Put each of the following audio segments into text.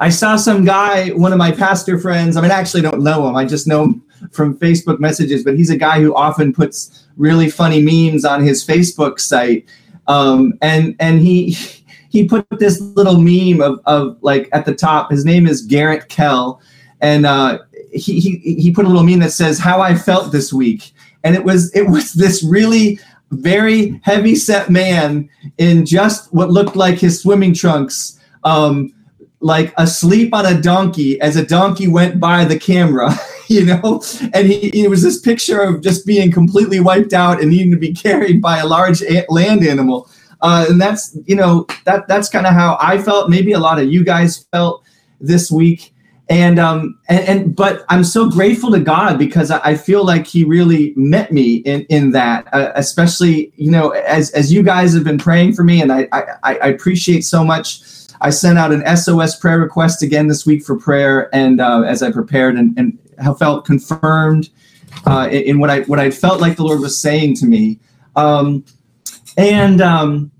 I saw some guy, one of my pastor friends. I mean, I actually don't know him. I just know him from Facebook messages, but he's a guy who often puts really funny memes on his Facebook site. Um, and and he he put this little meme of, of like at the top. His name is Garrett Kell, and uh, he, he he put a little meme that says "How I felt this week," and it was it was this really very heavy set man in just what looked like his swimming trunks. Um, like asleep on a donkey as a donkey went by the camera, you know, and he it was this picture of just being completely wiped out and needing to be carried by a large land animal. Uh, and that's you know that that's kind of how I felt. Maybe a lot of you guys felt this week and um and, and but i'm so grateful to god because i, I feel like he really met me in in that uh, especially you know as as you guys have been praying for me and I, I i appreciate so much i sent out an sos prayer request again this week for prayer and uh, as i prepared and and felt confirmed uh, in, in what i what i felt like the lord was saying to me um and um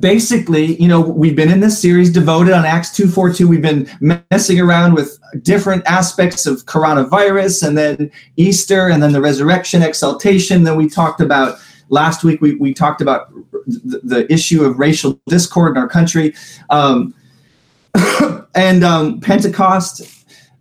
basically, you know, we've been in this series devoted on Acts 242. We've been messing around with different aspects of coronavirus and then Easter and then the resurrection exaltation. Then we talked about last week, we, we talked about the, the issue of racial discord in our country um, and um, Pentecost.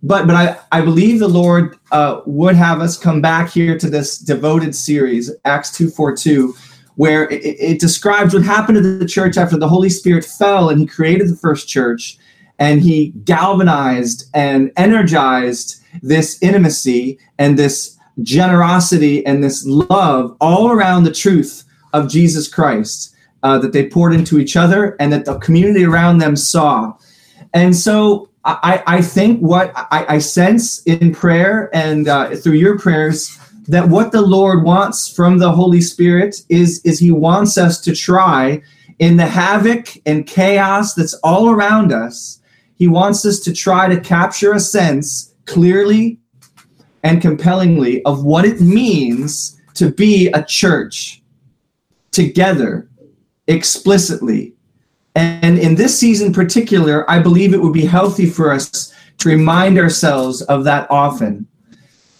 But, but I, I believe the Lord uh, would have us come back here to this devoted series, Acts 242 where it, it, describes what happened to the church after the Holy Spirit fell and he created the first church and he galvanized and energized this intimacy and this generosity and this love all around the truth of Jesus Christ uh, that they poured into each other and that the community around them saw. And so I, I think what I, I sense in prayer and uh, through your prayers that what the Lord wants from the Holy Spirit is, is He wants us to try in the havoc and chaos that's all around us. He wants us to try to capture a sense clearly and compellingly of what it means to be a church together explicitly. And in this season particular, I believe it would be healthy for us to remind ourselves of that often.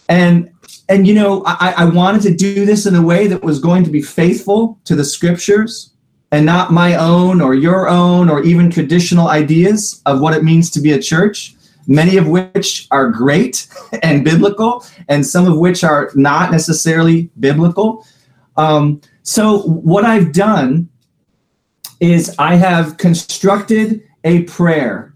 And and you know, I, I wanted to do this in a way that was going to be faithful to the scriptures and not my own or your own or even traditional ideas of what it means to be a church, many of which are great and biblical, and some of which are not necessarily biblical. Um, so, what I've done is I have constructed a prayer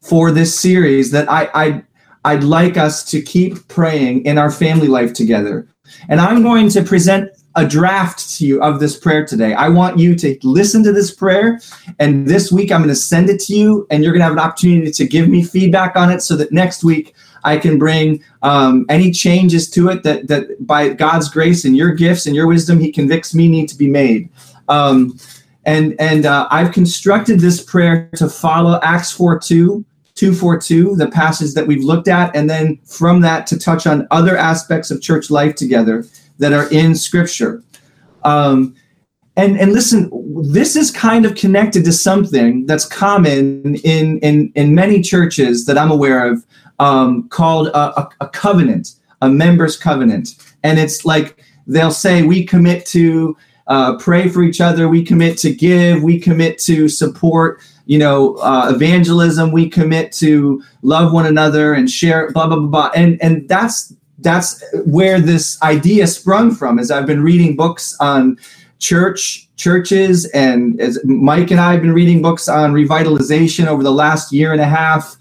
for this series that I, I I'd like us to keep praying in our family life together. And I'm going to present a draft to you of this prayer today. I want you to listen to this prayer. And this week, I'm going to send it to you, and you're going to have an opportunity to give me feedback on it so that next week I can bring um, any changes to it that, that by God's grace and your gifts and your wisdom, He convicts me need to be made. Um, and and uh, I've constructed this prayer to follow Acts 4 2 242, the passage that we've looked at, and then from that to touch on other aspects of church life together that are in Scripture. Um, and and listen, this is kind of connected to something that's common in in in many churches that I'm aware of, um, called a, a, a covenant, a members' covenant, and it's like they'll say we commit to uh, pray for each other, we commit to give, we commit to support you know, uh, evangelism. We commit to love one another and share blah blah blah blah. And and that's that's where this idea sprung from. As I've been reading books on church churches, and as Mike and I have been reading books on revitalization over the last year and a half.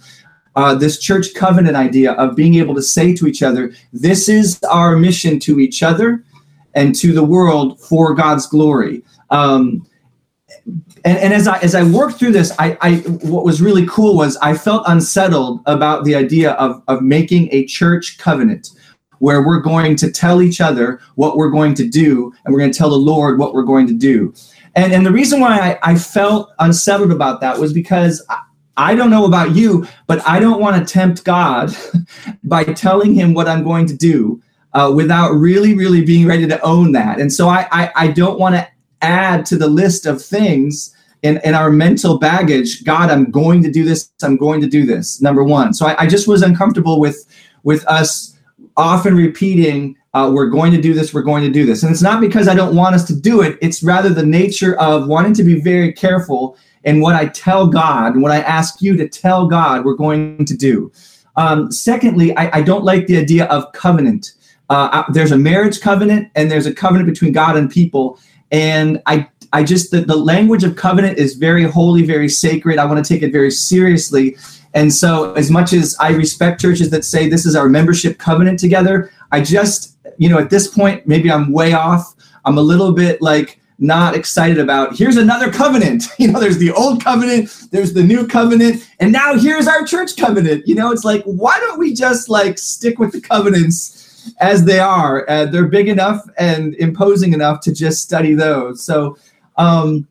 Uh, this church covenant idea of being able to say to each other, "This is our mission to each other and to the world for God's glory." Um, and, and as I as I worked through this, I, I what was really cool was I felt unsettled about the idea of of making a church covenant where we're going to tell each other what we're going to do and we're going to tell the Lord what we're going to do. And and the reason why I, I felt unsettled about that was because I, I don't know about you, but I don't want to tempt God by telling him what I'm going to do uh, without really, really being ready to own that. And so I, I, I don't want to add to the list of things in, in our mental baggage, God, I'm going to do this, I'm going to do this, number one. So I, I just was uncomfortable with with us often repeating, uh, we're going to do this, we're going to do this. And it's not because I don't want us to do it, it's rather the nature of wanting to be very careful in what I tell God and what I ask you to tell God we're going to do. Um, secondly, I, I, don't like the idea of covenant. Uh, there's a marriage covenant and there's a covenant between God and people. And I I just the, the language of covenant is very holy, very sacred. I want to take it very seriously. And so, as much as I respect churches that say this is our membership covenant together, I just, you know, at this point, maybe I'm way off. I'm a little bit like not excited about here's another covenant. You know, there's the old covenant, there's the new covenant, and now here's our church covenant. You know, it's like, why don't we just like stick with the covenants as they are? Uh, they're big enough and imposing enough to just study those. So, um,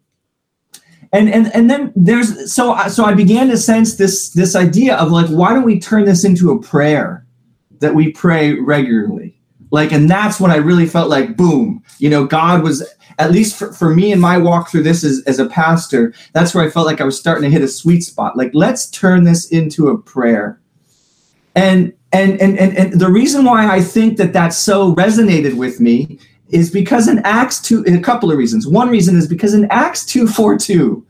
and and and then there's so so I began to sense this this idea of like why don't we turn this into a prayer that we pray regularly? Like and that's when I really felt like boom you know God was at least for, for me in my walk through this as, as a pastor that's where I felt like I was starting to hit a sweet spot. Like let's turn this into a prayer. And and and and, and the reason why I think that that so resonated with me is because in Acts 2, a couple of reasons. One reason is because in Acts 2 4 2,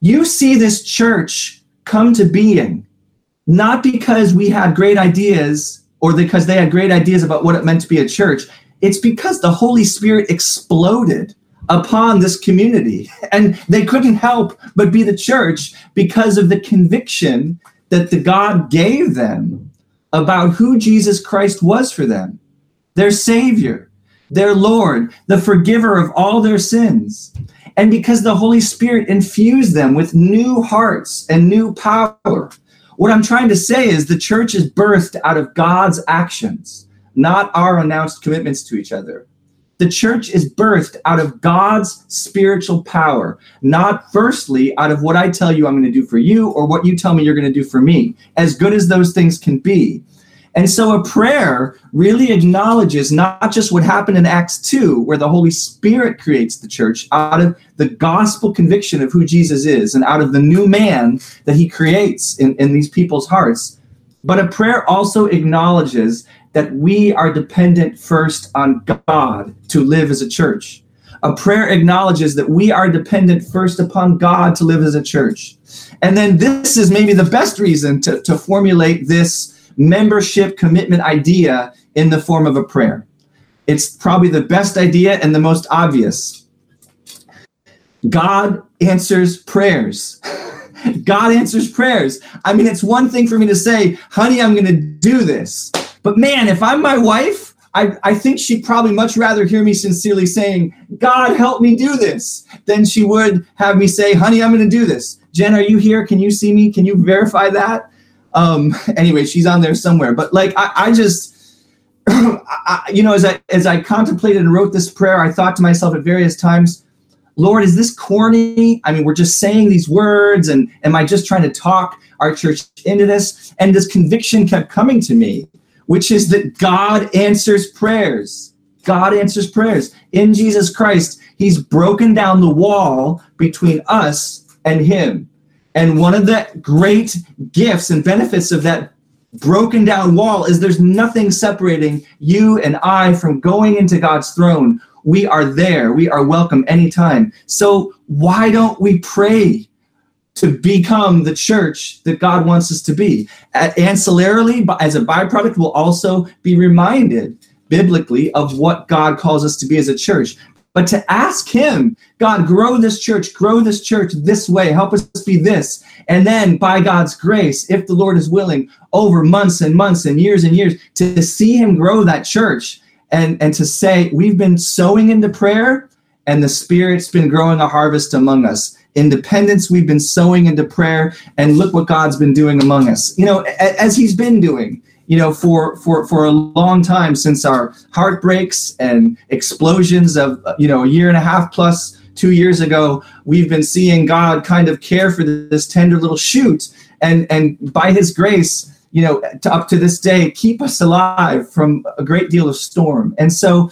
you see this church come to being, not because we had great ideas or because they had great ideas about what it meant to be a church. It's because the Holy Spirit exploded upon this community. And they couldn't help but be the church because of the conviction that the God gave them about who Jesus Christ was for them, their Savior, their Lord, the forgiver of all their sins. And because the Holy Spirit infused them with new hearts and new power. What I'm trying to say is the church is birthed out of God's actions, not our announced commitments to each other. The church is birthed out of God's spiritual power, not firstly out of what I tell you I'm going to do for you or what you tell me you're going to do for me, as good as those things can be. And so a prayer really acknowledges not just what happened in Acts 2, where the Holy Spirit creates the church out of the gospel conviction of who Jesus is and out of the new man that he creates in, in these people's hearts. But a prayer also acknowledges that we are dependent first on God to live as a church. A prayer acknowledges that we are dependent first upon God to live as a church. And then this is maybe the best reason to, to formulate this membership commitment idea in the form of a prayer. It's probably the best idea and the most obvious. God answers prayers. God answers prayers. I mean, it's one thing for me to say, honey, I'm going to do this. But man, if I'm my wife, I, I think she'd probably much rather hear me sincerely saying, God, help me do this, than she would have me say, honey, I'm going to do this. Jen, are you here? Can you see me? Can you verify that? Um, anyway, she's on there somewhere. But like, I, I just, I, you know, as I as I contemplated and wrote this prayer, I thought to myself at various times, Lord, is this corny? I mean, we're just saying these words, and am I just trying to talk our church into this? And this conviction kept coming to me, which is that God answers prayers. God answers prayers. In Jesus Christ, He's broken down the wall between us and Him. And one of the great gifts and benefits of that broken down wall is there's nothing separating you and I from going into God's throne. We are there. We are welcome anytime. So why don't we pray to become the church that God wants us to be? Ancillarily, as a byproduct, we'll also be reminded biblically of what God calls us to be as a church but to ask Him, God, grow this church, grow this church this way, help us be this. And then, by God's grace, if the Lord is willing, over months and months and years and years, to see Him grow that church and, and to say, we've been sowing into prayer and the Spirit's been growing a harvest among us. Independence, we've been sowing into prayer, and look what God's been doing among us. You know, as He's been doing you know, for for for a long time since our heartbreaks and explosions of you know a year and a half plus two years ago, we've been seeing God kind of care for this tender little shoot, and and by His grace, you know, to, up to this day, keep us alive from a great deal of storm. And so,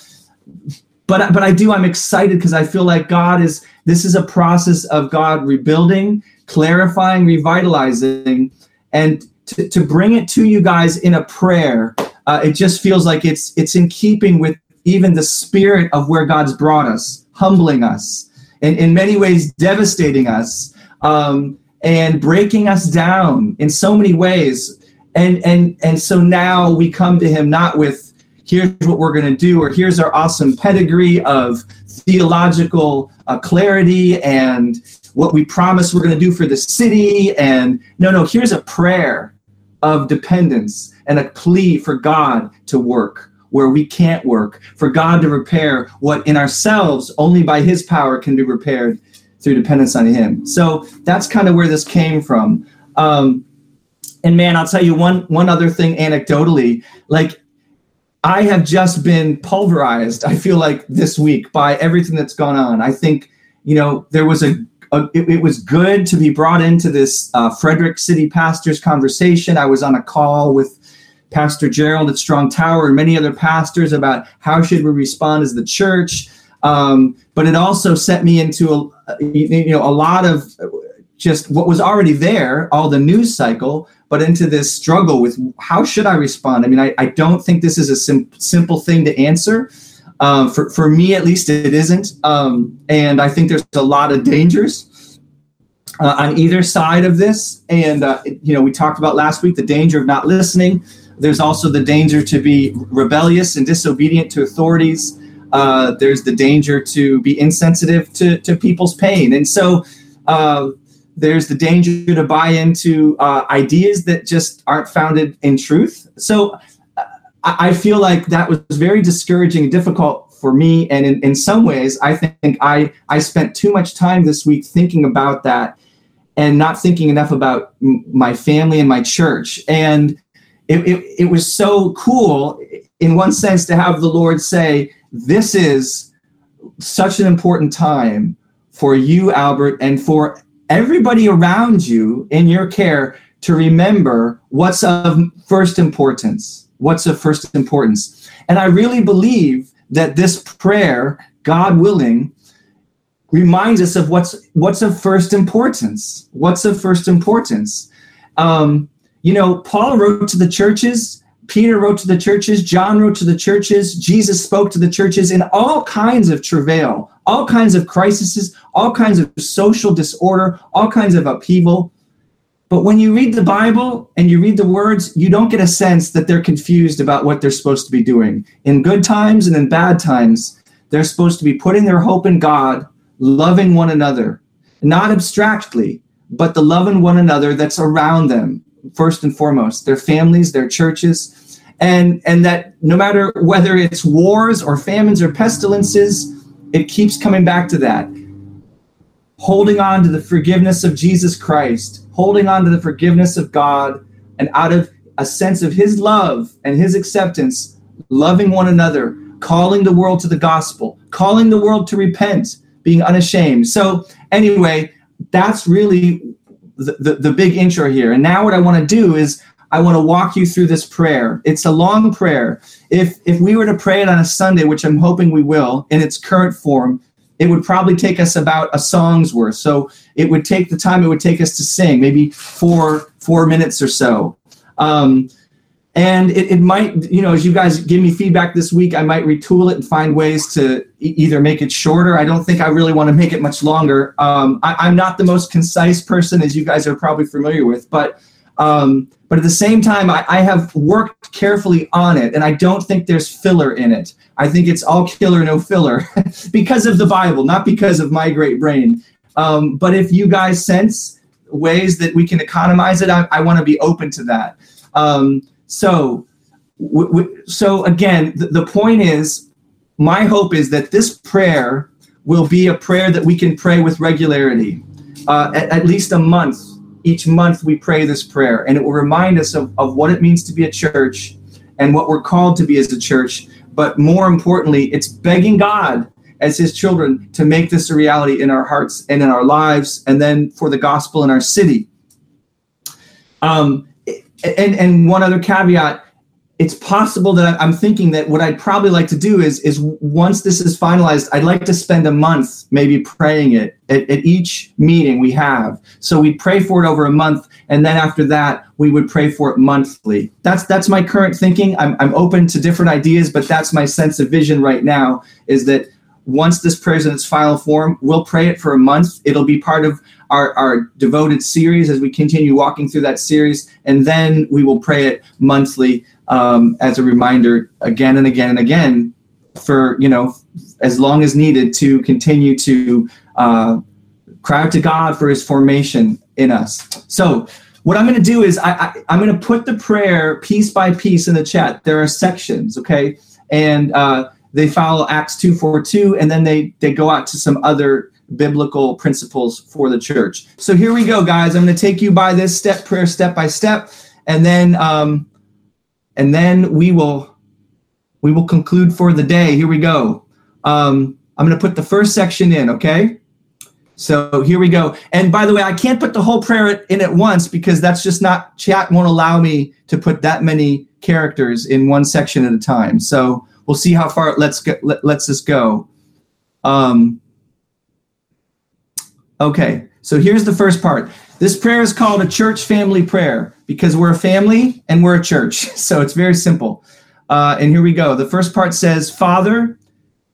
but but I do. I'm excited because I feel like God is. This is a process of God rebuilding, clarifying, revitalizing, and to, to bring it to you guys in a prayer. Uh, it just feels like it's it's in keeping with even the spirit of where God's brought us, humbling us, and in many ways devastating us, um, and breaking us down in so many ways. And and and so now we come to Him not with here's what we're going to do or here's our awesome pedigree of theological uh, clarity and what we promise we're going to do for the city and no no here's a prayer of dependence and a plea for God to work where we can't work, for God to repair what in ourselves only by His power can be repaired through dependence on Him. So that's kind of where this came from. Um, and man, I'll tell you one one other thing anecdotally, like I have just been pulverized. I feel like this week by everything that's gone on. I think you know there was a, a it, it, was good to be brought into this uh, Frederick City pastors conversation. I was on a call with Pastor Gerald at Strong Tower and many other pastors about how should we respond as the church. Um, but it also set me into a, you know a lot of just what was already there, all the news cycle, but into this struggle with how should I respond? I mean, I, I don't think this is a sim- simple thing to answer. Um, for, for me, at least, it isn't. Um, and I think there's a lot of dangers uh, on either side of this. And, uh, you know, we talked about last week the danger of not listening, there's also the danger to be rebellious and disobedient to authorities. Uh, there's the danger to be insensitive to, to people's pain. And so uh, there's the danger to buy into uh, ideas that just aren't founded in truth. So uh, I feel like that was very discouraging and difficult for me. And in, in some ways, I think I, I spent too much time this week thinking about that and not thinking enough about m- my family and my church. And it, it, it was so cool in one sense to have the Lord say, This is such an important time for you, Albert, and for everybody around you in your care to remember what's of first importance. What's of first importance. And I really believe that this prayer, God willing, reminds us of what's what's of first importance. What's of first importance. Um, you know, Paul wrote to the churches, Peter wrote to the churches, John wrote to the churches, Jesus spoke to the churches in all kinds of travail, all kinds of crises, all kinds of social disorder, all kinds of upheaval. But when you read the Bible and you read the words, you don't get a sense that they're confused about what they're supposed to be doing. In good times and in bad times, they're supposed to be putting their hope in God, loving one another, not abstractly, but the love in one another that's around them, first and foremost their families their churches and and that no matter whether it's wars or famines or pestilences it keeps coming back to that holding on to the forgiveness of jesus christ holding on to the forgiveness of god and out of a sense of his love and his acceptance loving one another calling the world to the gospel calling the world to repent being unashamed so anyway that's really the, the, the big intro here. And now what I want to do is I want to walk you through this prayer. It's a long prayer. If if we were to pray it on a Sunday, which I'm hoping we will, in its current form, it would probably take us about a song's worth. So it would take the time it would take us to sing, maybe four four minutes or so. Um, and it, it might you know as you guys give me feedback this week i might retool it and find ways to e- either make it shorter i don't think i really want to make it much longer um, I, am not the most concise person as you guys are probably familiar with but um, but at the same time I, I have worked carefully on it and i don't think there's filler in it i think it's all killer no filler because of the bible not because of my great brain um, but if you guys sense ways that we can economize it i, I want to be open to that um, so, w- w- so again, th- the point is, my hope is that this prayer will be a prayer that we can pray with regularity, uh, at, at least a month. Each month we pray this prayer, and it will remind us of, of what it means to be a church and what we're called to be as a church. But more importantly, it's begging God as his children to make this a reality in our hearts and in our lives, and then for the gospel in our city. Um, and and one other caveat it's possible that I'm thinking that what I'd probably like to do is is once this is finalized, I'd like to spend a month maybe praying it at, at, each meeting we have. So we'd pray for it over a month, and then after that, we would pray for it monthly. That's that's my current thinking. I'm I'm open to different ideas, but that's my sense of vision right now. Is that once this prayer is in its final form, we'll pray it for a month. It'll be part of our, our devoted series as we continue walking through that series, and then we will pray it monthly um, as a reminder again and again and again for you know as long as needed to continue to uh, cry out to God for His formation in us. So what I'm going to do is I, I am going to put the prayer piece by piece in the chat. There are sections, okay, and uh, they follow Acts two four two, and then they they go out to some other biblical principles for the church. So here we go, guys. I'm going to take you by this step prayer step by step, and then um, and then we will we will conclude for the day. Here we go. Um, I'm going to put the first section in. Okay. So here we go. And by the way, I can't put the whole prayer in at once because that's just not chat won't allow me to put that many characters in one section at a time. So we'll see how far lets get, let, lets us go. Um, okay. So here's the first part. This prayer is called a church family prayer because we're a family and we're a church. So it's very simple. Uh, and here we go. The first part says, Father,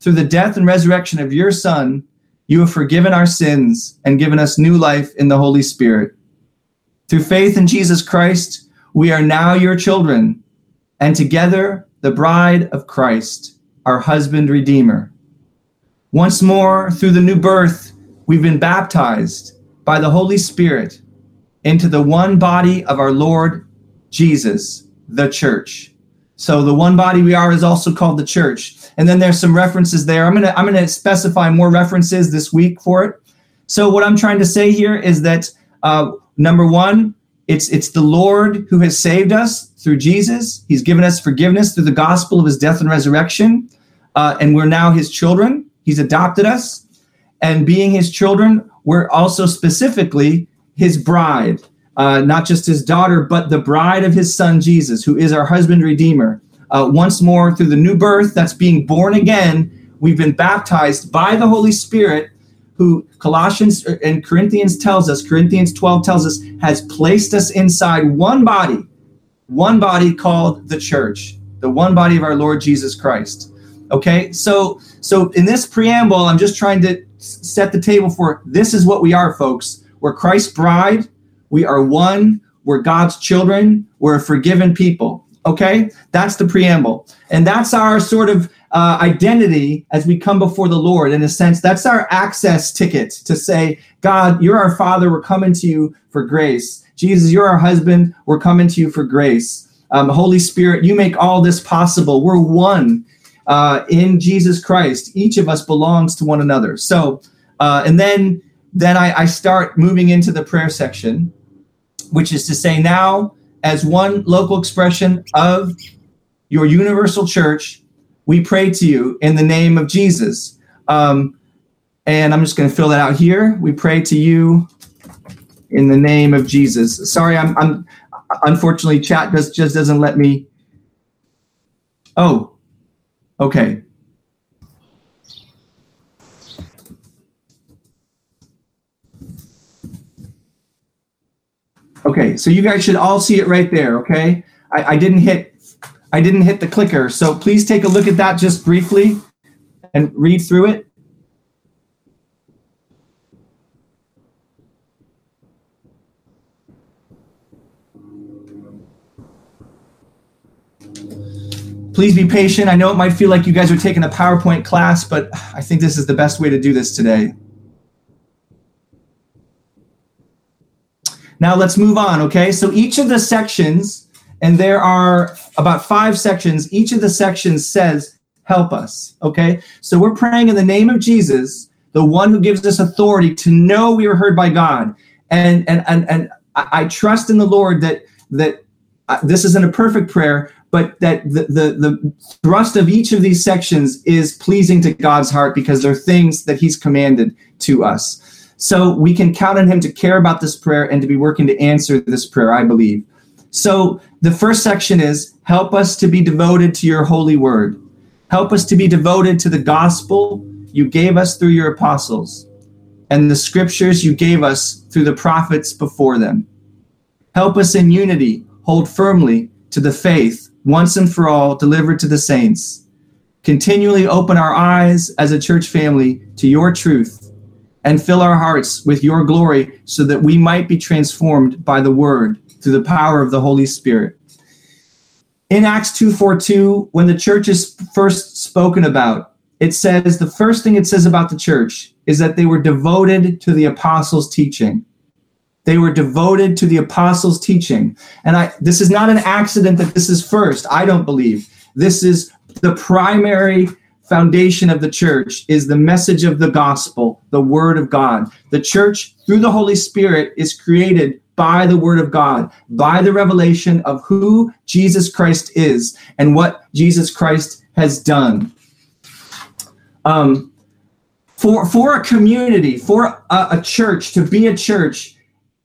through the death and resurrection of your Son, you have forgiven our sins and given us new life in the Holy Spirit. Through faith in Jesus Christ, we are now your children, and together the bride of Christ, our husband redeemer. Once more, through the new birth, we've been baptized by the Holy Spirit into the one body of our Lord Jesus, the church. So the one body we are is also called the church. And then there's some references there. I'm gonna I'm gonna specify more references this week for it. So what I'm trying to say here is that uh, number one, it's it's the Lord who has saved us through Jesus. He's given us forgiveness through the gospel of His death and resurrection, uh, and we're now His children. He's adopted us, and being His children, we're also specifically his bride, uh, not just his daughter, but the bride of his son Jesus, who is our husband redeemer. Uh, once more, through the new birth, that's being born again, we've been baptized by the Holy Spirit, who Colossians uh, and Corinthians tells us, Corinthians 12 tells us, has placed us inside one body, one body called the church, the one body of our Lord Jesus Christ. Okay, so so in this preamble, I'm just trying to set the table for this is what we are, folks. We're Christ's bride. We are one. We're God's children. We're a forgiven people. Okay? That's the preamble. And that's our sort of uh, identity as we come before the Lord. In a sense, that's our access ticket to say, God, you're our Father. We're coming to you for grace. Jesus, you're our husband. We're coming to you for grace. Um, Holy Spirit, you make all this possible. We're one uh, in Jesus Christ. Each of us belongs to one another. So, uh, and then then I, I start moving into the prayer section, which is to say, now as one local expression of your universal church, we pray to you in the name of Jesus. Um, and I'm just going to fill that out here. We pray to you in the name of Jesus. Sorry, I'm, I'm unfortunately chat just just doesn't let me. Oh, Okay. Okay, so you guys should all see it right there, okay? I, I didn't hit I didn't hit the clicker, so please take a look at that just briefly and read through it. Please be patient. I know it might feel like you guys are taking a PowerPoint class, but I think this is the best way to do this today. Now let's move on, okay? So each of the sections, and there are about five sections, each of the sections says, help us, okay? So we're praying in the name of Jesus, the one who gives us authority to know we are heard by God. And and and, and I, trust in the Lord that that uh, this isn't a perfect prayer, but that the, the, the thrust of each of these sections is pleasing to God's heart because they're things that He's commanded to us. So we can count on Him to care about this prayer and to be working to answer this prayer, I believe. So the first section is help us to be devoted to your holy word. Help us to be devoted to the gospel you gave us through your apostles and the scriptures you gave us through the prophets before them. Help us in unity hold firmly to the faith once and for all delivered to the saints. Continually open our eyes as a church family to your truth and fill our hearts with your glory so that we might be transformed by the word through the power of the Holy Spirit. In Acts 2:42, when the church is first spoken about, it says the first thing it says about the church is that they were devoted to the apostles' teaching. They were devoted to the apostles' teaching. And I this is not an accident that this is first. I don't believe. This is the primary foundation of the church is the message of the gospel, the word of God. The church through the Holy Spirit is created by the word of God, by the revelation of who Jesus Christ is and what Jesus Christ has done. Um, for, for a community, for a, a church to be a church,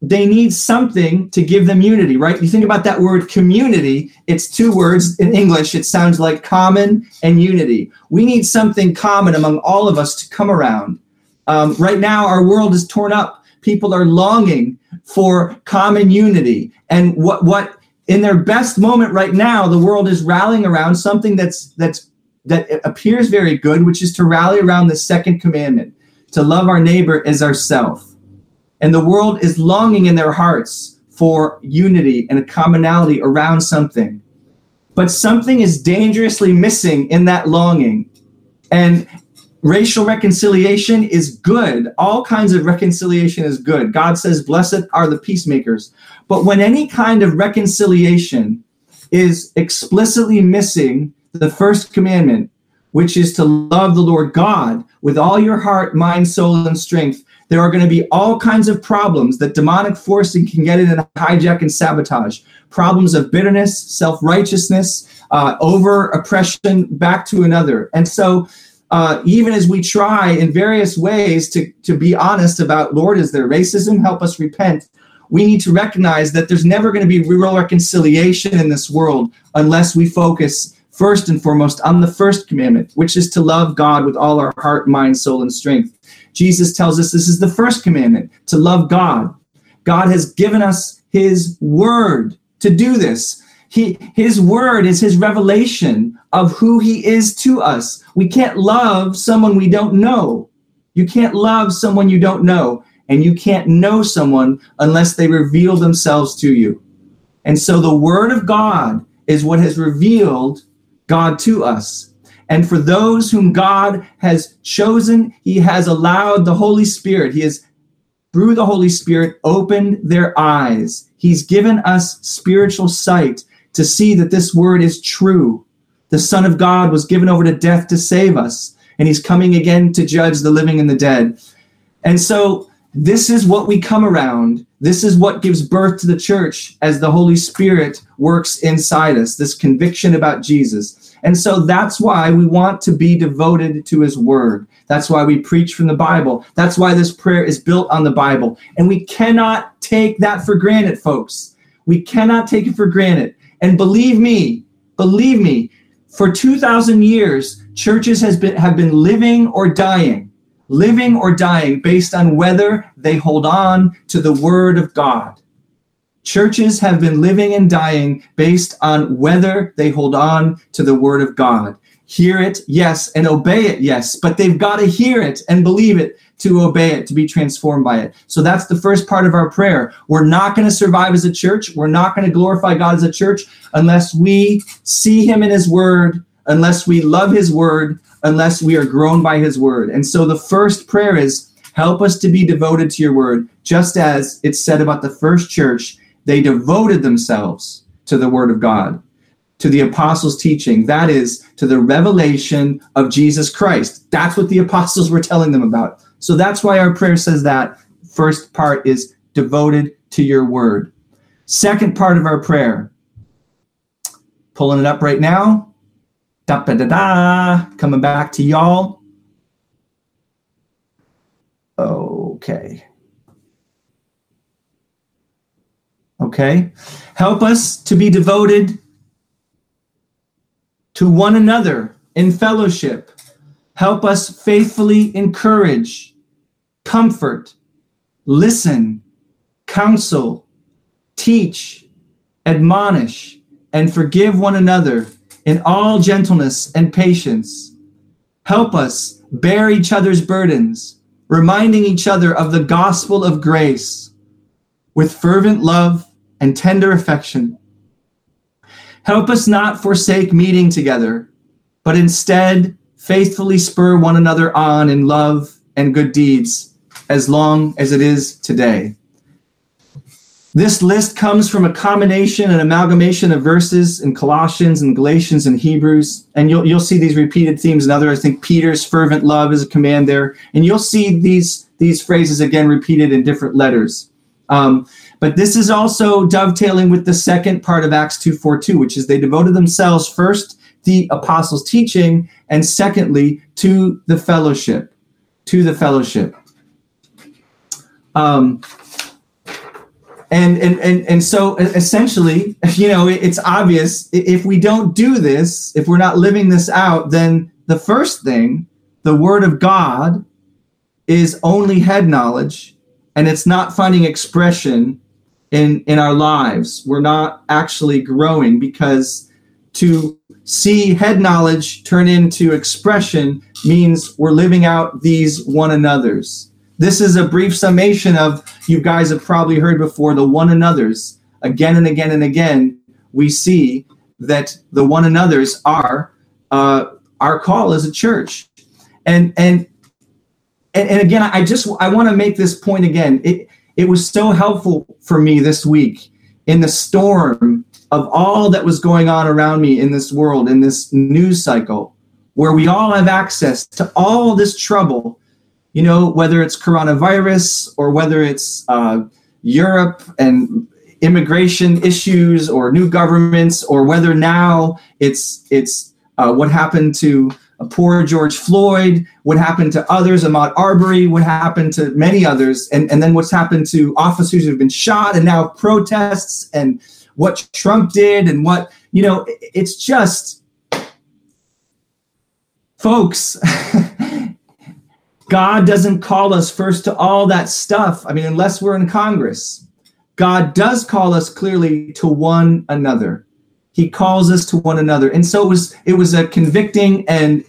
they need something to give them unity, right? You think about that word community, it's two words in English. It sounds like common and unity. We need something common among all of us to come around. Um, right now, our world is torn up. People are longing for common unity. And what what in their best moment right now, the world is rallying around something that's that's that appears very good, which is to rally around the second commandment, to love our neighbor as ourself. And the world is longing in their hearts for unity and a commonality around something. But something is dangerously missing in that longing. And racial reconciliation is good. All kinds of reconciliation is good. God says, Blessed are the peacemakers. But when any kind of reconciliation is explicitly missing the first commandment, which is to love the Lord God with all your heart, mind, soul, and strength, there are going to be all kinds of problems that demonic forcing can get in and hijack and sabotage. Problems of bitterness, self righteousness, uh, over oppression back to another. And so uh, even as we try in various ways to, to be honest about, Lord, is there racism? Help us repent. We need to recognize that there's never going to be real reconciliation in this world unless we focus first and foremost on the first commandment, which is to love God with all our heart, mind, soul, and strength. Jesus tells us this is the first commandment to love God. God has given us his word to do this. He, his word is his revelation of who he is to us. We can't love someone we don't know. You can't love someone you don't know, and you can't know someone unless they reveal themselves to you. And so the word of God is what has revealed God to us. And for those whom God has chosen, he has allowed the Holy Spirit, he has through the Holy Spirit opened their eyes. He's given us spiritual sight to see that this word is true. The Son of God was given over to death to save us, and he's coming again to judge the living and the dead. And so, this is what we come around. This is what gives birth to the church as the Holy Spirit works inside us, this conviction about Jesus. And so that's why we want to be devoted to his word. That's why we preach from the Bible. That's why this prayer is built on the Bible. And we cannot take that for granted, folks. We cannot take it for granted. And believe me, believe me, for 2,000 years, churches has been, have been living or dying, living or dying based on whether they hold on to the Word of God. Churches have been living and dying based on whether they hold on to the Word of God. Hear it, yes, and obey it, yes, but they've got to hear it and believe it to obey it, to be transformed by it. So that's the first part of our prayer. We're not going to survive as a church. We're not going to glorify God as a church unless we see Him in His Word, unless we love His Word, unless we are grown by His Word. And so the first prayer is help us to be devoted to your Word, just as it's said about the first church. They devoted themselves to the Word of God to the apostles' teaching. That is, to the revelation of Jesus Christ. That's what the apostles were telling them about. So that's why our prayer says that. First part is devoted to your word. Second part of our prayer, pulling it up right now. Da da da. Coming back to y'all. Okay. Okay? Help us to be devoted to one another in fellowship. Help us faithfully encourage, comfort, listen, counsel, teach, admonish, and forgive one another in all gentleness and patience. Help us bear each other's burdens, reminding each other of the gospel of grace with fervent love and tender affection. Help us not forsake meeting together, but instead faithfully spur one another on in love and good deeds as long as it is today. This list comes from a combination and amalgamation of verses in Colossians and Galatians and Hebrews. And you'll, you'll see these repeated themes in other. I think Peter's fervent love is a command there. And you'll see these, these phrases again repeated in different letters. Um, but this is also dovetailing with the second part of Acts 2.42, which is they devoted themselves first the apostles' teaching and secondly to the fellowship, to the fellowship. Um, and, and, and, and so essentially, you know, it's obvious if we don't do this, if we're not living this out, then the first thing, the word of God, is only head knowledge and it's not finding expression in, in our lives. We're not actually growing because to see head knowledge turn into expression means we're living out these one another's. This is a brief summation of you guys have probably heard before the one another's. Again and again and again, we see that the one another's are uh, our call as a church. And and and, again, I just I want to make this point again. It it was so helpful for me this week in the storm of all that was going on around me in this world, in this news cycle, where we all have access to all this trouble you know, whether it's coronavirus or whether it's uh, Europe and immigration issues or new governments, or whether now it's it's uh, what happened to poor George Floyd, what happened to others, Ahmaud Arbery, what happened to many others, and, and then what's happened to officers who've been shot and now protests and what Trump did and what, you know, it's just, folks, God doesn't call us first to all that stuff. I mean, unless we're in Congress. God does call us clearly to one another. He calls us to one another. And so it was it was a convicting and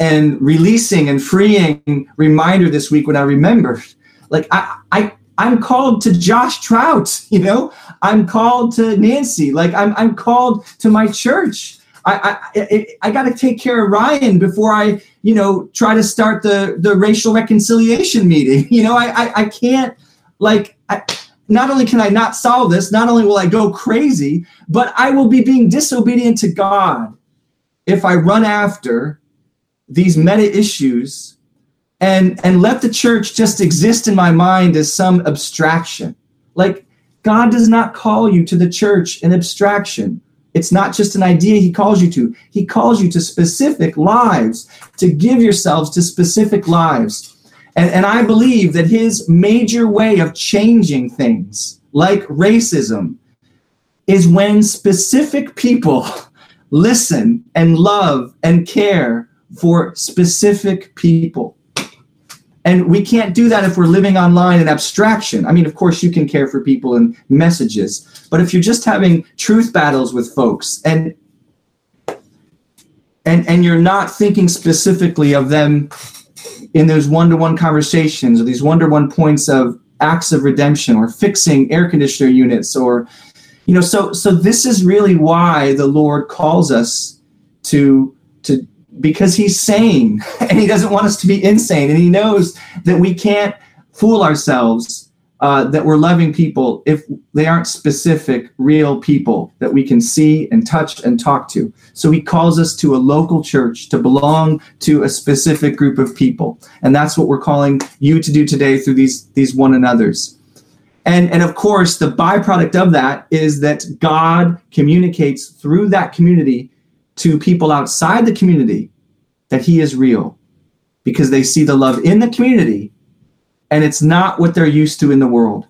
and releasing and freeing reminder this week when I remembered like I I I'm called to Josh Trout, you know? I'm called to Nancy, like I'm I'm called to my church. I I, I got to take care of Ryan before I you know try to start the the racial reconciliation meeting. You know I I, I can't like I, not only can I not solve this, not only will I go crazy, but I will be being disobedient to God if I run after these meta issues and and let the church just exist in my mind as some abstraction. Like God does not call you to the church in abstraction. It's not just an idea he calls you to. He calls you to specific lives, to give yourselves to specific lives. And, and I believe that his major way of changing things, like racism, is when specific people listen and love and care for specific people. And we can't do that if we're living online in abstraction. I mean, of course, you can care for people and messages, but if you're just having truth battles with folks and and and you're not thinking specifically of them in those one-to-one conversations or these one-to-one points of acts of redemption or fixing air conditioner units or you know so so this is really why the lord calls us to to because he's sane and he doesn't want us to be insane. And he knows that we can't fool ourselves uh, that we're loving people if they aren't specific, real people that we can see and touch and talk to. So he calls us to a local church to belong to a specific group of people. And that's what we're calling you to do today through these, these one another's. And, and of course, the byproduct of that is that God communicates through that community to people outside the community that he is real because they see the love in the community and it's not what they're used to in the world.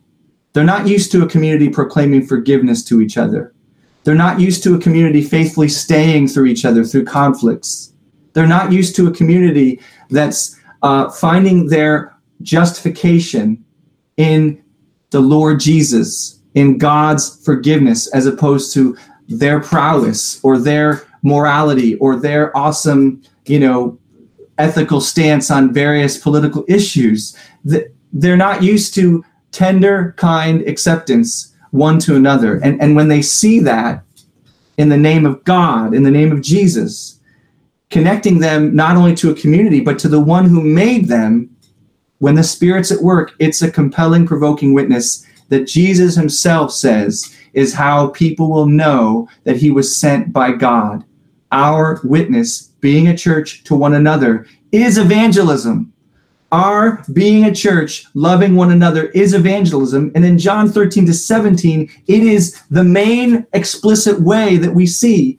They're not used to a community proclaiming forgiveness to each other. They're not used to a community faithfully staying through each other through conflicts. They're not used to a community that's uh, finding their justification in the Lord Jesus, in God's forgiveness, as opposed to their prowess or their morality or their awesome, you know, ethical stance on various political issues. They're not used to tender, kind acceptance one to another. And, and when they see that in the name of God, in the name of Jesus, connecting them not only to a community, but to the one who made them, when the Spirit's at work, it's a compelling, provoking witness that Jesus himself says is how people will know that he was sent by God. Our witness, being a church to one another, is evangelism. Our being a church, loving one another, is evangelism. And in John 13 to 17, it is the main explicit way that we see,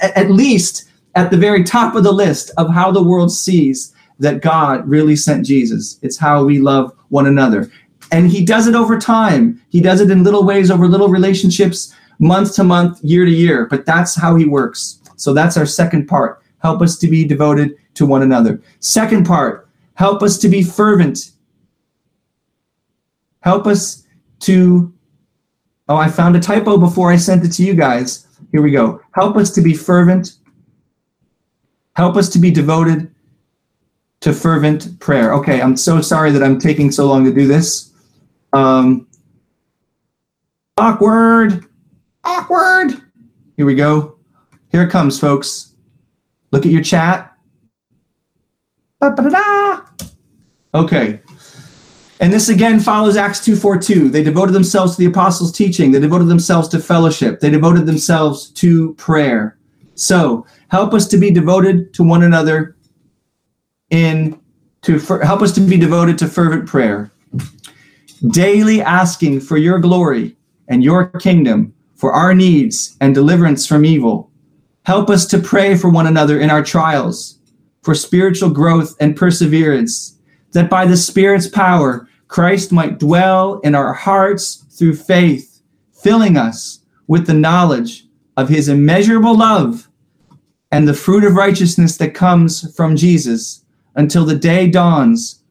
at least at the very top of the list of how the world sees that God really sent Jesus. It's how we love one another. And he does it over time. He does it in little ways over little relationships, month to month, year to year. But that's how he works. So that's our second part. Help us to be devoted to one another. Second part, Help us to be fervent. Help us to. Oh, I found a typo before I sent it to you guys. Here we go. Help us to be fervent. Help us to be devoted to fervent prayer. Okay, I'm so sorry that I'm taking so long to do this. Um, awkward. Awkward. Here we go. Here it comes, folks. Look at your chat. Ba-ba-da-da. Okay. And this again follows Acts 2:42. They devoted themselves to the apostles' teaching. They devoted themselves to fellowship. They devoted themselves to prayer. So, help us to be devoted to one another in to help us to be devoted to fervent prayer. Daily asking for your glory and your kingdom, for our needs and deliverance from evil. Help us to pray for one another in our trials, for spiritual growth and perseverance that by the Spirit's power, Christ might dwell in our hearts through faith, filling us with the knowledge of his immeasurable love and the fruit of righteousness that comes from Jesus until the day dawns,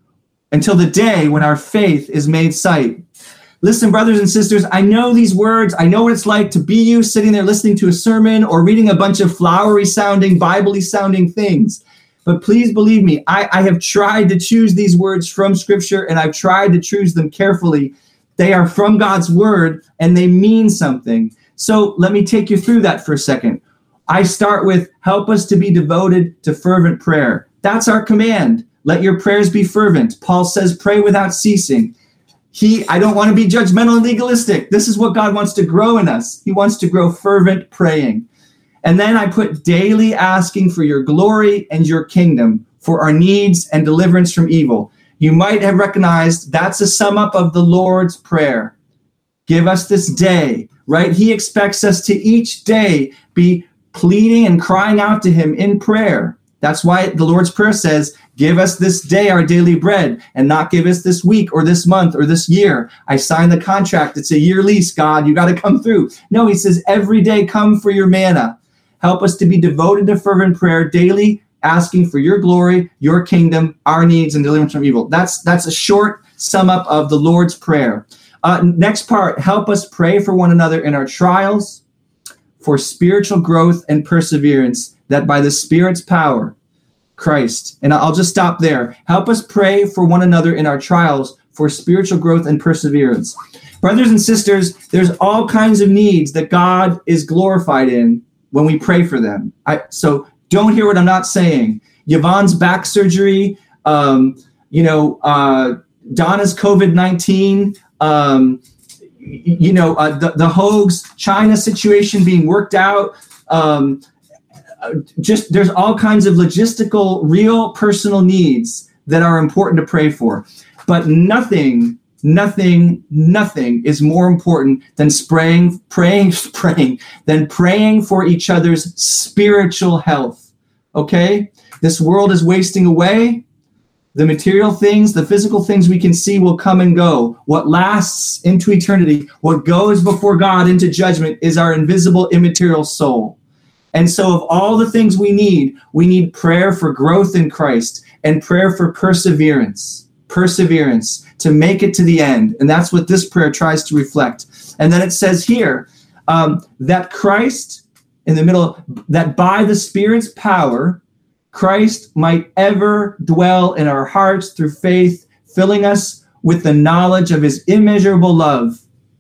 until the day when our faith is made sight. Listen, brothers and sisters, I know these words. I know what it's like to be you sitting there listening to a sermon or reading a bunch of flowery sounding, Bible sounding things. But please believe me, I, I have tried to choose these words from Scripture and I've tried to choose them carefully. They are from God's Word and they mean something. So let me take you through that for a second. I start with help us to be devoted to fervent prayer. That's our command. Let your prayers be fervent. Paul says, pray without ceasing. He, I don't want to be judgmental and legalistic. This is what God wants to grow in us. He wants to grow fervent praying. And then I put daily asking for your glory and your kingdom, for our needs and deliverance from evil. You might have recognized that's a sum up of the Lord's Prayer. Give us this day, right? He expects us to each day be pleading and crying out to Him in prayer. That's why the Lord's Prayer says, Give us this day our daily bread, and not give us this week or this month or this year. I signed the contract. It's a year lease, God. You got to come through. No, He says, Every day come for your manna. Help us to be devoted to fervent prayer daily, asking for your glory, your kingdom, our needs, and deliverance from evil. That's that's a short sum up of the Lord's prayer. Uh, next part: help us pray for one another in our trials, for spiritual growth and perseverance, that by the Spirit's power, Christ. And I'll just stop there. Help us pray for one another in our trials for spiritual growth and perseverance. Brothers and sisters, there's all kinds of needs that God is glorified in when we pray for them. I, so don't hear what I'm not saying. Yvonne's back surgery, um, you know, uh, Donna's COVID 19, um, you know, uh, the, the Hoag's China situation being worked out. Um, just there's all kinds of logistical, real personal needs that are important to pray for. But nothing nothing, nothing is more important than spraying, praying, praying, than praying for each other's spiritual health. Okay? This world is wasting away. The material things, the physical things we can see will come and go. What lasts into eternity, what goes before God into judgment, is our invisible, immaterial soul. And so, of all the things we need, we need prayer for growth in Christ and prayer for perseverance. Perseverance to make it to the end. And that's what this prayer tries to reflect. And then it says here um, that Christ, in the middle, that by the Spirit's power, Christ might ever dwell in our hearts through faith, filling us with the knowledge of his immeasurable love.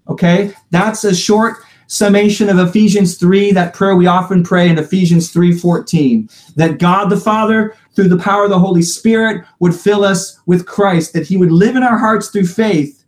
Okay? That's a short summation of Ephesians 3, that prayer we often pray in Ephesians 3:14, that God the Father through the power of the Holy Spirit would fill us with Christ, that he would live in our hearts through faith,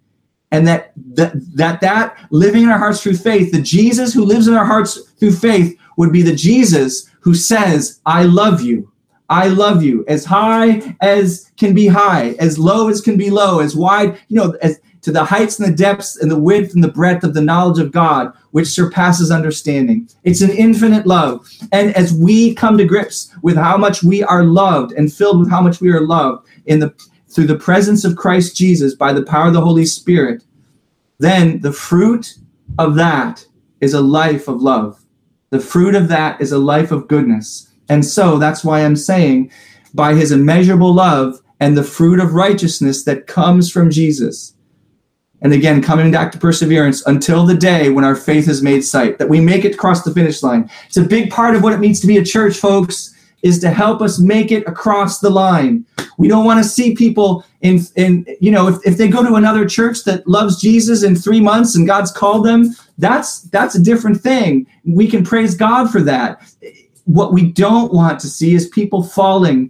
and that that that, that living in our hearts through faith, the Jesus who lives in our hearts through faith would be the Jesus who says, "I love you." I love you as high as can be high, as low as can be low, as wide, you know, as to the heights and the depths and the width and the breadth of the knowledge of God, which surpasses understanding. It's an infinite love. And as we come to grips with how much we are loved and filled with how much we are loved in the through the presence of Christ Jesus by the power of the Holy Spirit, then the fruit of that is a life of love. The fruit of that is a life of goodness. And so that's why I'm saying by his immeasurable love and the fruit of righteousness that comes from Jesus and again, coming back to perseverance until the day when our faith is made sight, that we make it across the finish line. It's a big part of what it means to be a church, folks, is to help us make it across the line. We don't want to see people in, in you know, if, if they go to another church that loves Jesus in three months and God's called them, that's that's a different thing. We can praise God for that. What we don't want to see is people falling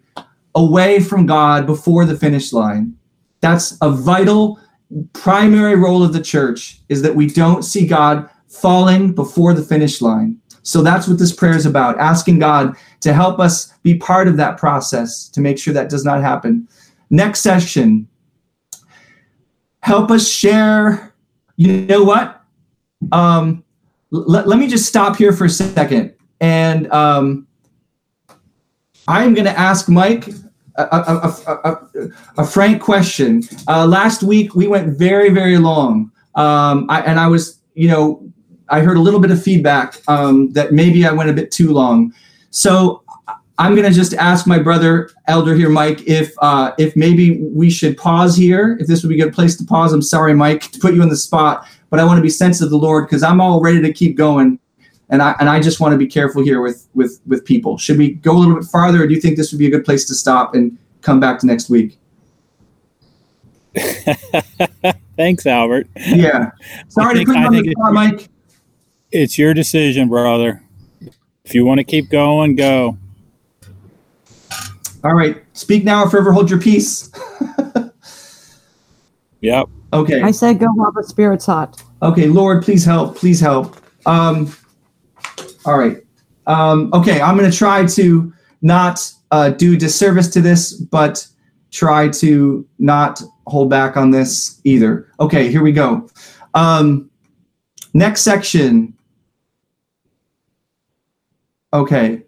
away from God before the finish line. That's a vital primary role of the church is that we don't see God falling before the finish line. So that's what this prayer is about asking God to help us be part of that process to make sure that does not happen. Next session, help us share. You know what? Um, let, let me just stop here for a second. And um, I'm going to ask Mike a, a, a, frank question. Uh, last week we went very, very long, um, I, and I was, you know, I heard a little bit of feedback um, that maybe I went a bit too long. So I'm going to just ask my brother Elder here, Mike, if uh, if maybe we should pause here. If this would be a good place to pause. I'm sorry, Mike, to put you in the spot, but I want to be sensitive to the Lord because I'm all ready to keep going and I and I just want to be careful here with with with people. Should we go a little bit farther, or do you think this would be a good place to stop and come back to next week? Thanks, Albert. Yeah, sorry think, to put you on the spot, Mike. It's your decision, brother. If you want to keep going, go. All right. Speak now or forever hold your peace. yep. Okay. I said go while the spirit's hot. Okay, Lord, please help. Please help. Um, all right. Um, okay, I'm going to try to not uh, do disservice to this, but try to not hold back on this either. Okay, here we go. Um, next section. Okay.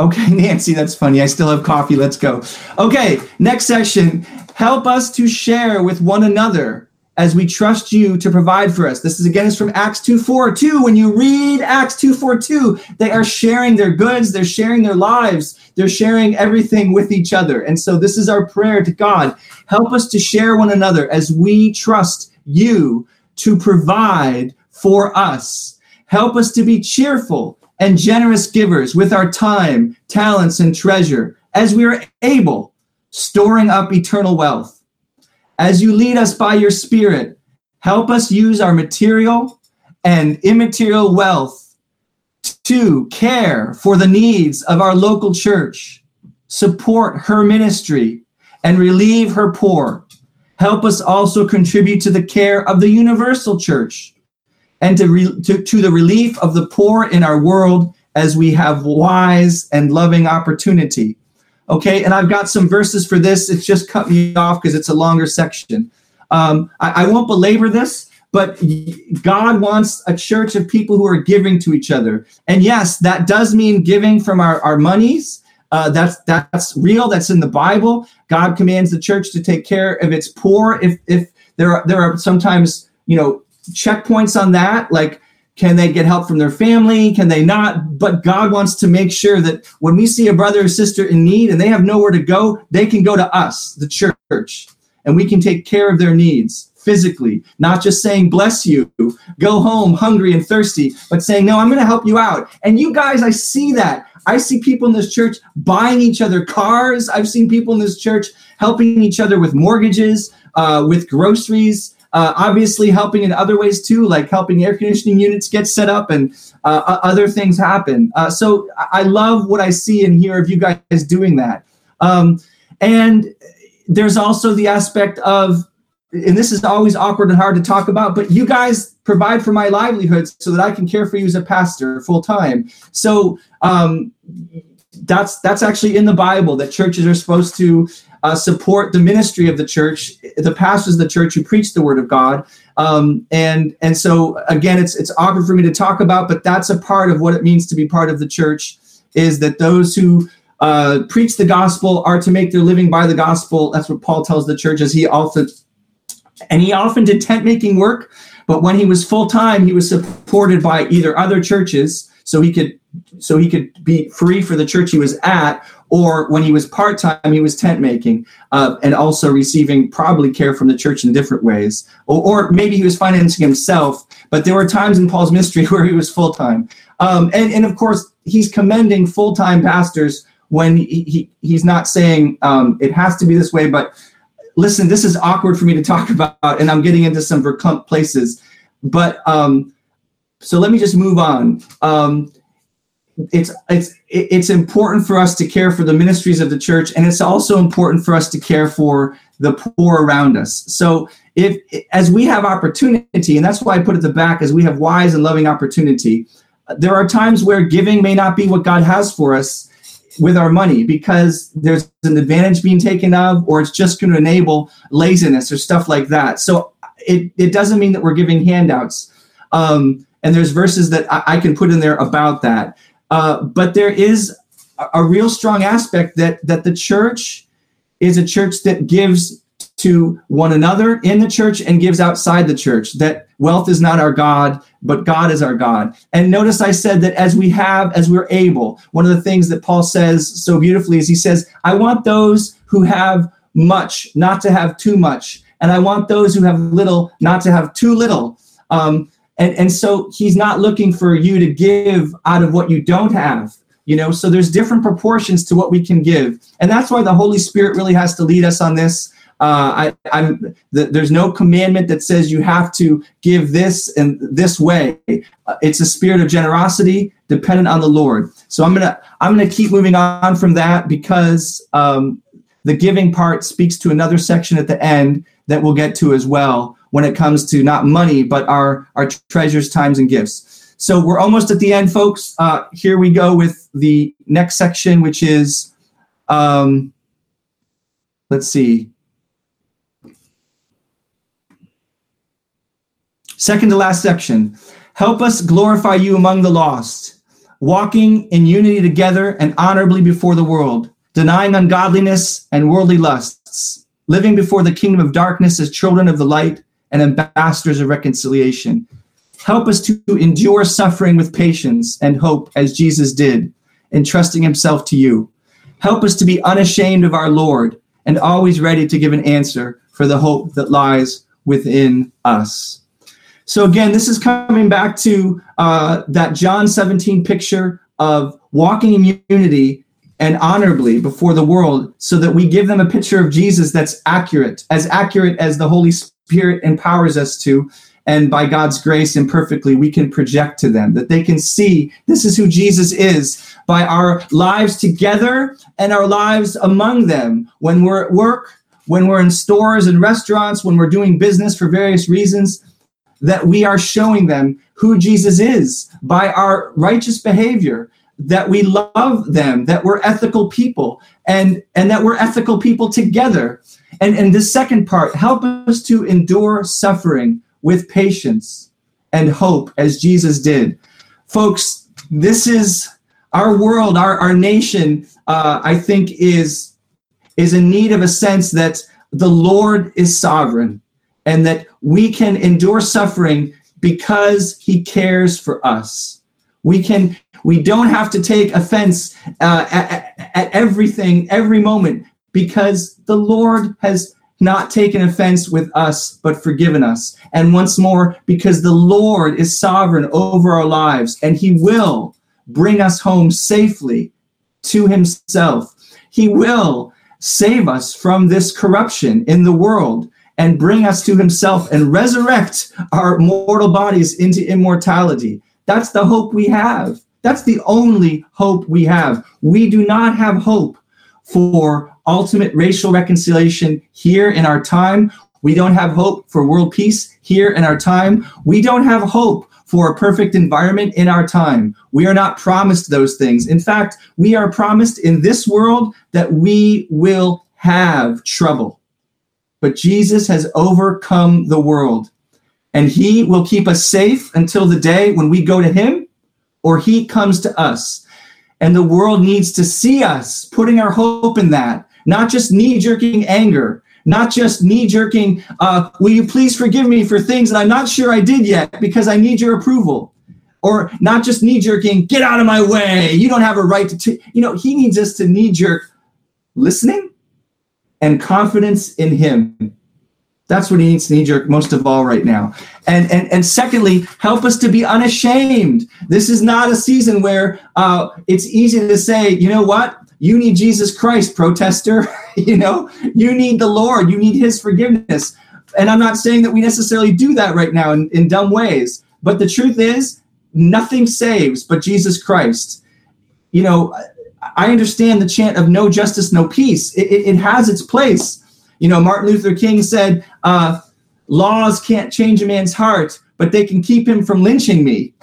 Okay, Nancy, that's funny. I still have coffee. Let's go. Okay, next section. Help us to share with one another as we trust you to provide for us. This is again is from Acts 2:4. When you read Acts 2:4, they are sharing their goods, they're sharing their lives, they're sharing everything with each other. And so this is our prayer to God. Help us to share one another as we trust you to provide for us. Help us to be cheerful and generous givers with our time, talents, and treasure as we are able, storing up eternal wealth. As you lead us by your Spirit, help us use our material and immaterial wealth to care for the needs of our local church, support her ministry, and relieve her poor. Help us also contribute to the care of the universal church and to, re- to, to the relief of the poor in our world as we have wise and loving opportunity. Okay, and I've got some verses for this. It's just cut me off because it's a longer section. Um, I, I, won't belabor this, but God wants a church of people who are giving to each other. And yes, that does mean giving from our, our monies. Uh, that's that's real. That's in the Bible. God commands the church to take care of its poor. If if there are there are sometimes you know checkpoints on that, like can they get help from their family? Can they not? But God wants to make sure that when we see a brother or sister in need and they have nowhere to go, they can go to us, the church, and we can take care of their needs physically, not just saying, bless you, go home hungry and thirsty, but saying, no, I'm going to help you out. And you guys, I see that. I see people in this church buying each other cars. I've seen people in this church helping each other with mortgages, uh, with groceries. Uh, obviously, helping in other ways too, like helping air conditioning units get set up and uh, other things happen. Uh, so I love what I see and hear of you guys doing that. Um, and there's also the aspect of, and this is always awkward and hard to talk about, but you guys provide for my livelihood so that I can care for you as a pastor full time. So um, that's that's actually in the Bible that churches are supposed to uh, support the ministry of the church, the pastors of the church who preach the word of God. Um, and and so again, it's it's awkward for me to talk about, but that's a part of what it means to be part of the church. Is that those who uh, preach the gospel are to make their living by the gospel. That's what Paul tells the churches. He often and he often did tent making work, but when he was full time, he was supported by either other churches, so he could so he could be free for the church he was at, or when he was part time, he was tent making uh, and also receiving probably care from the church in different ways. Or, or, maybe he was financing himself, but there were times in Paul's ministry where he was full time. Um, and, and of course, he's commending full time pastors when he, he, he's not saying um, it has to be this way, but listen, this is awkward for me to talk about, and I'm getting into some verklempt places. But um, so let me just move on. Um, it's it's it's important for us to care for the ministries of the church and it's also important for us to care for the poor around us. So if as we have opportunity and that's why i put at the back as we have wise and loving opportunity there are times where giving may not be what god has for us with our money because there's an advantage being taken of or it's just going to enable laziness or stuff like that. So it, it doesn't mean that we're giving handouts. Um, and there's verses that I, I can put in there about that uh, but there is a, a real strong aspect that that the church is a church that gives to one another in the church and gives outside the church. That wealth is not our God, but God is our God. And notice I said that as we have, as we're able, one of the things that Paul says so beautifully is he says, I want those who have much not to have too much. And I want those who have little not to have too little. Um, and and so he's not looking for you to give out of what you don't have you know so there's different proportions to what we can give and that's why the holy spirit really has to lead us on this uh, I, am the, there's no commandment that says you have to give this and this way. Uh, it's a spirit of generosity dependent on the Lord. So I'm gonna I'm gonna keep moving on from that because um, the giving part speaks to another section at the end that we'll get to as well when it comes to not money, but our, our treasures, times, and gifts. So we're almost at the end, folks. Uh, here we go with the next section, which is, um, let's see, second to last section. Help us glorify you among the lost, walking in unity together and honorably before the world, denying ungodliness and worldly lusts, living before the kingdom of darkness as children of the light and ambassadors of reconciliation. Help us to endure suffering with patience and hope as Jesus did, entrusting himself to you. Help us to be unashamed of our Lord and always ready to give an answer for the hope that lies within us. So, again, this is coming back to uh, that John 17 picture of walking in unity and honorably before the world so that we give them a picture of Jesus that's accurate, as accurate as the Holy Spirit empowers us to. And by God's grace, imperfectly, we can project to them that they can see this is who Jesus is by our lives together and our lives among them. When we're at work, when we're in stores and restaurants, when we're doing business for various reasons, that we are showing them who Jesus is by our righteous behavior, that we love them, that we're ethical people, and, and that we're ethical people together. And, and the second part, help us to endure suffering with patience and hope as Jesus did. Folks, this is our world, our, our nation, uh, I think, is, is in need of a sense that the Lord is sovereign and that we can endure suffering because he cares for us. We can we don't have to take offense uh, at, at everything every moment because the Lord has not taken offense with us, but forgiven us. And once more, because the Lord is sovereign over our lives and he will bring us home safely to himself. He will save us from this corruption in the world and bring us to himself and resurrect our mortal bodies into immortality. That's the hope we have. That's the only hope we have. We do not have hope for ultimate racial reconciliation here in our time. We don't have hope for world peace here in our time. We don't have hope for a perfect environment in our time. We are not promised those things. In fact, we are promised in this world that we will have trouble. But Jesus has overcome the world, and he will keep us safe until the day when we go to him or he comes to us. And the world needs to see us putting our hope in that, not just knee jerking anger, not just knee jerking, uh, will you please forgive me for things that I'm not sure I did yet because I need your approval. Or not just knee jerking, get out of my way. You don't have a right to, t-. you know, he needs us to knee jerk listening and confidence in him that's what he needs to knee jerk most of all right now. And, and, and secondly, help us to be unashamed. This is not a season where uh, it's easy to say, you know what? You need Jesus Christ, protester. you know, you need the Lord. You need his forgiveness. And I'm not saying that we necessarily do that right now in, in dumb ways. But the truth is, nothing saves but Jesus Christ. You know, I understand the chant of no justice, no peace. It, it, it has its place you know, Martin Luther King said, uh, laws can't change a man's heart, but they can keep him from lynching me.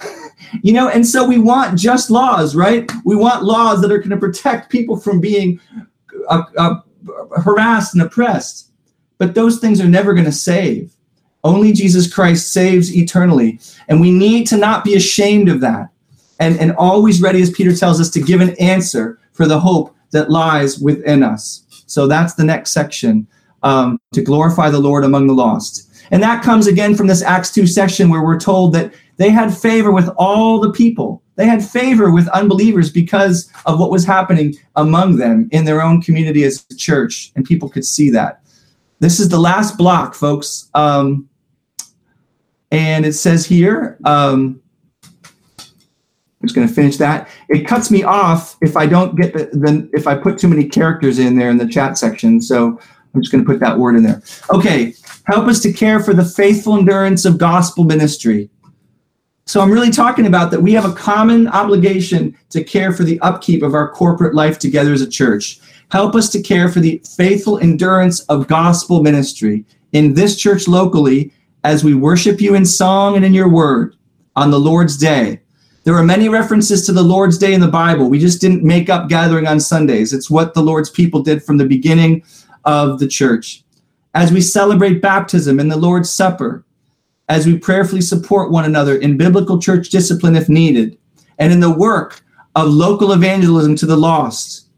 you know, and so we want just laws, right? We want laws that are going to protect people from being uh, uh, harassed and oppressed. But those things are never going to save. Only Jesus Christ saves eternally. And we need to not be ashamed of that. And, and always ready, as Peter tells us, to give an answer for the hope that lies within us. So that's the next section um, to glorify the Lord among the lost. And that comes again from this Acts 2 section where we're told that they had favor with all the people. They had favor with unbelievers because of what was happening among them in their own community as a church, and people could see that. This is the last block, folks. Um, and it says here, um, I'm just going to finish that. It cuts me off if I don't get the, the if I put too many characters in there in the chat section. So I'm just going to put that word in there. Okay, help us to care for the faithful endurance of gospel ministry. So I'm really talking about that we have a common obligation to care for the upkeep of our corporate life together as a church. Help us to care for the faithful endurance of gospel ministry in this church locally as we worship you in song and in your word on the Lord's day. There are many references to the Lord's day in the Bible. We just didn't make up gathering on Sundays. It's what the Lord's people did from the beginning of the church. As we celebrate baptism and the Lord's Supper, as we prayerfully support one another in biblical church discipline if needed, and in the work of local evangelism to the lost.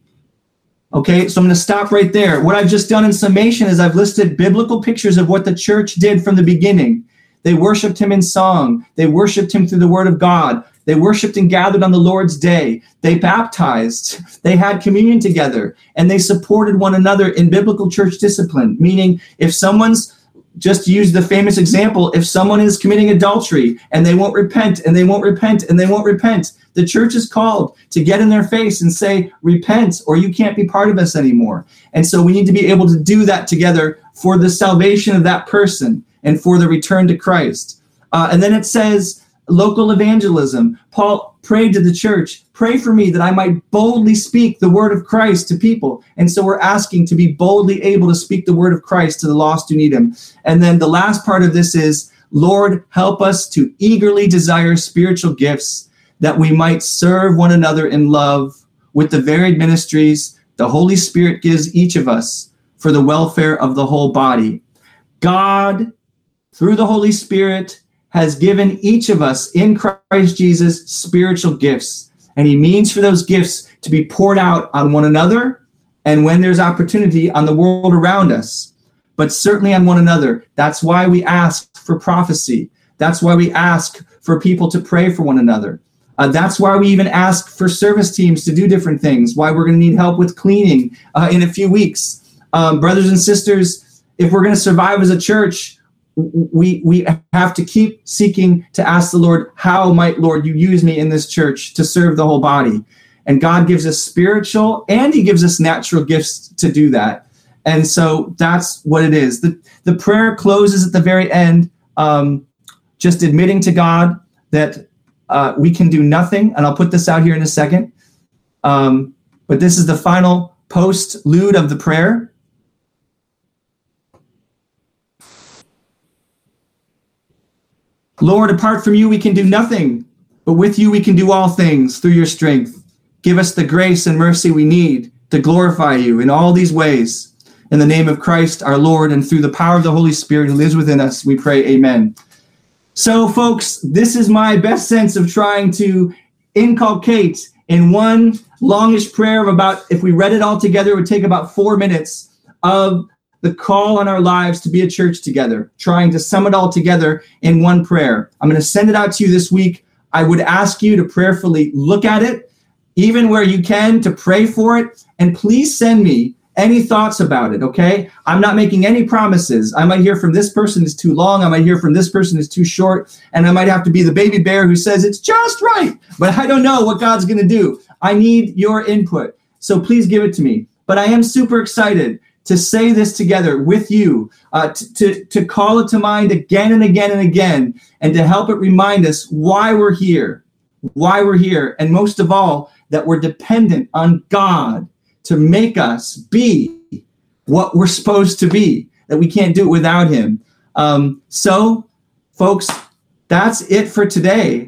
Okay, so I'm going to stop right there. What I've just done in summation is I've listed biblical pictures of what the church did from the beginning. They worshiped him in song, they worshiped him through the word of God, they worshiped and gathered on the Lord's day. They baptized. They had communion together and they supported one another in biblical church discipline. Meaning, if someone's just use the famous example if someone is committing adultery and they won't repent and they won't repent and they won't repent, the church is called to get in their face and say, Repent, or you can't be part of us anymore. And so we need to be able to do that together for the salvation of that person and for the return to Christ. Uh, and then it says, local evangelism. Paul prayed to the church, pray for me that I might boldly speak the word of Christ to people. And so we're asking to be boldly able to speak the word of Christ to the lost who need him. And then the last part of this is, Lord, help us to eagerly desire spiritual gifts that we might serve one another in love with the varied ministries the Holy Spirit gives each of us for the welfare of the whole body. God through the Holy Spirit, has given each of us in Christ Jesus spiritual gifts. And he means for those gifts to be poured out on one another and when there's opportunity on the world around us, but certainly on one another. That's why we ask for prophecy. That's why we ask for people to pray for one another. Uh, that's why we even ask for service teams to do different things, why we're going to need help with cleaning uh, in a few weeks. Um, brothers and sisters, if we're going to survive as a church, we we have to keep seeking to ask the Lord, how might Lord you use me in this church to serve the whole body? And God gives us spiritual and He gives us natural gifts to do that. And so that's what it is. The the prayer closes at the very end, um, just admitting to God that uh, we can do nothing. And I'll put this out here in a second. Um, but this is the final postlude of the prayer. Lord, apart from you, we can do nothing, but with you, we can do all things through your strength. Give us the grace and mercy we need to glorify you in all these ways. In the name of Christ our Lord, and through the power of the Holy Spirit who lives within us, we pray, Amen. So, folks, this is my best sense of trying to inculcate in one longish prayer of about, if we read it all together, it would take about four minutes of the call on our lives to be a church together, trying to sum it all together in one prayer. I'm going to send it out to you this week. I would ask you to prayerfully look at it, even where you can, to pray for it. And please send me any thoughts about it, okay? I'm not making any promises. I might hear from this person is too long, I might hear from this person is too short, and I might have to be the baby bear who says it's just right. But I don't know what God's going to do. I need your input. So please give it to me. But I am super excited to say this together with you, uh, to, to, to call it to mind again and again and again, and to help it remind us why we're here, why we're here, and most of all, that we're dependent on God to make us be what we're supposed to be, that we can't do it without Him. Um, so, folks, that's it for today.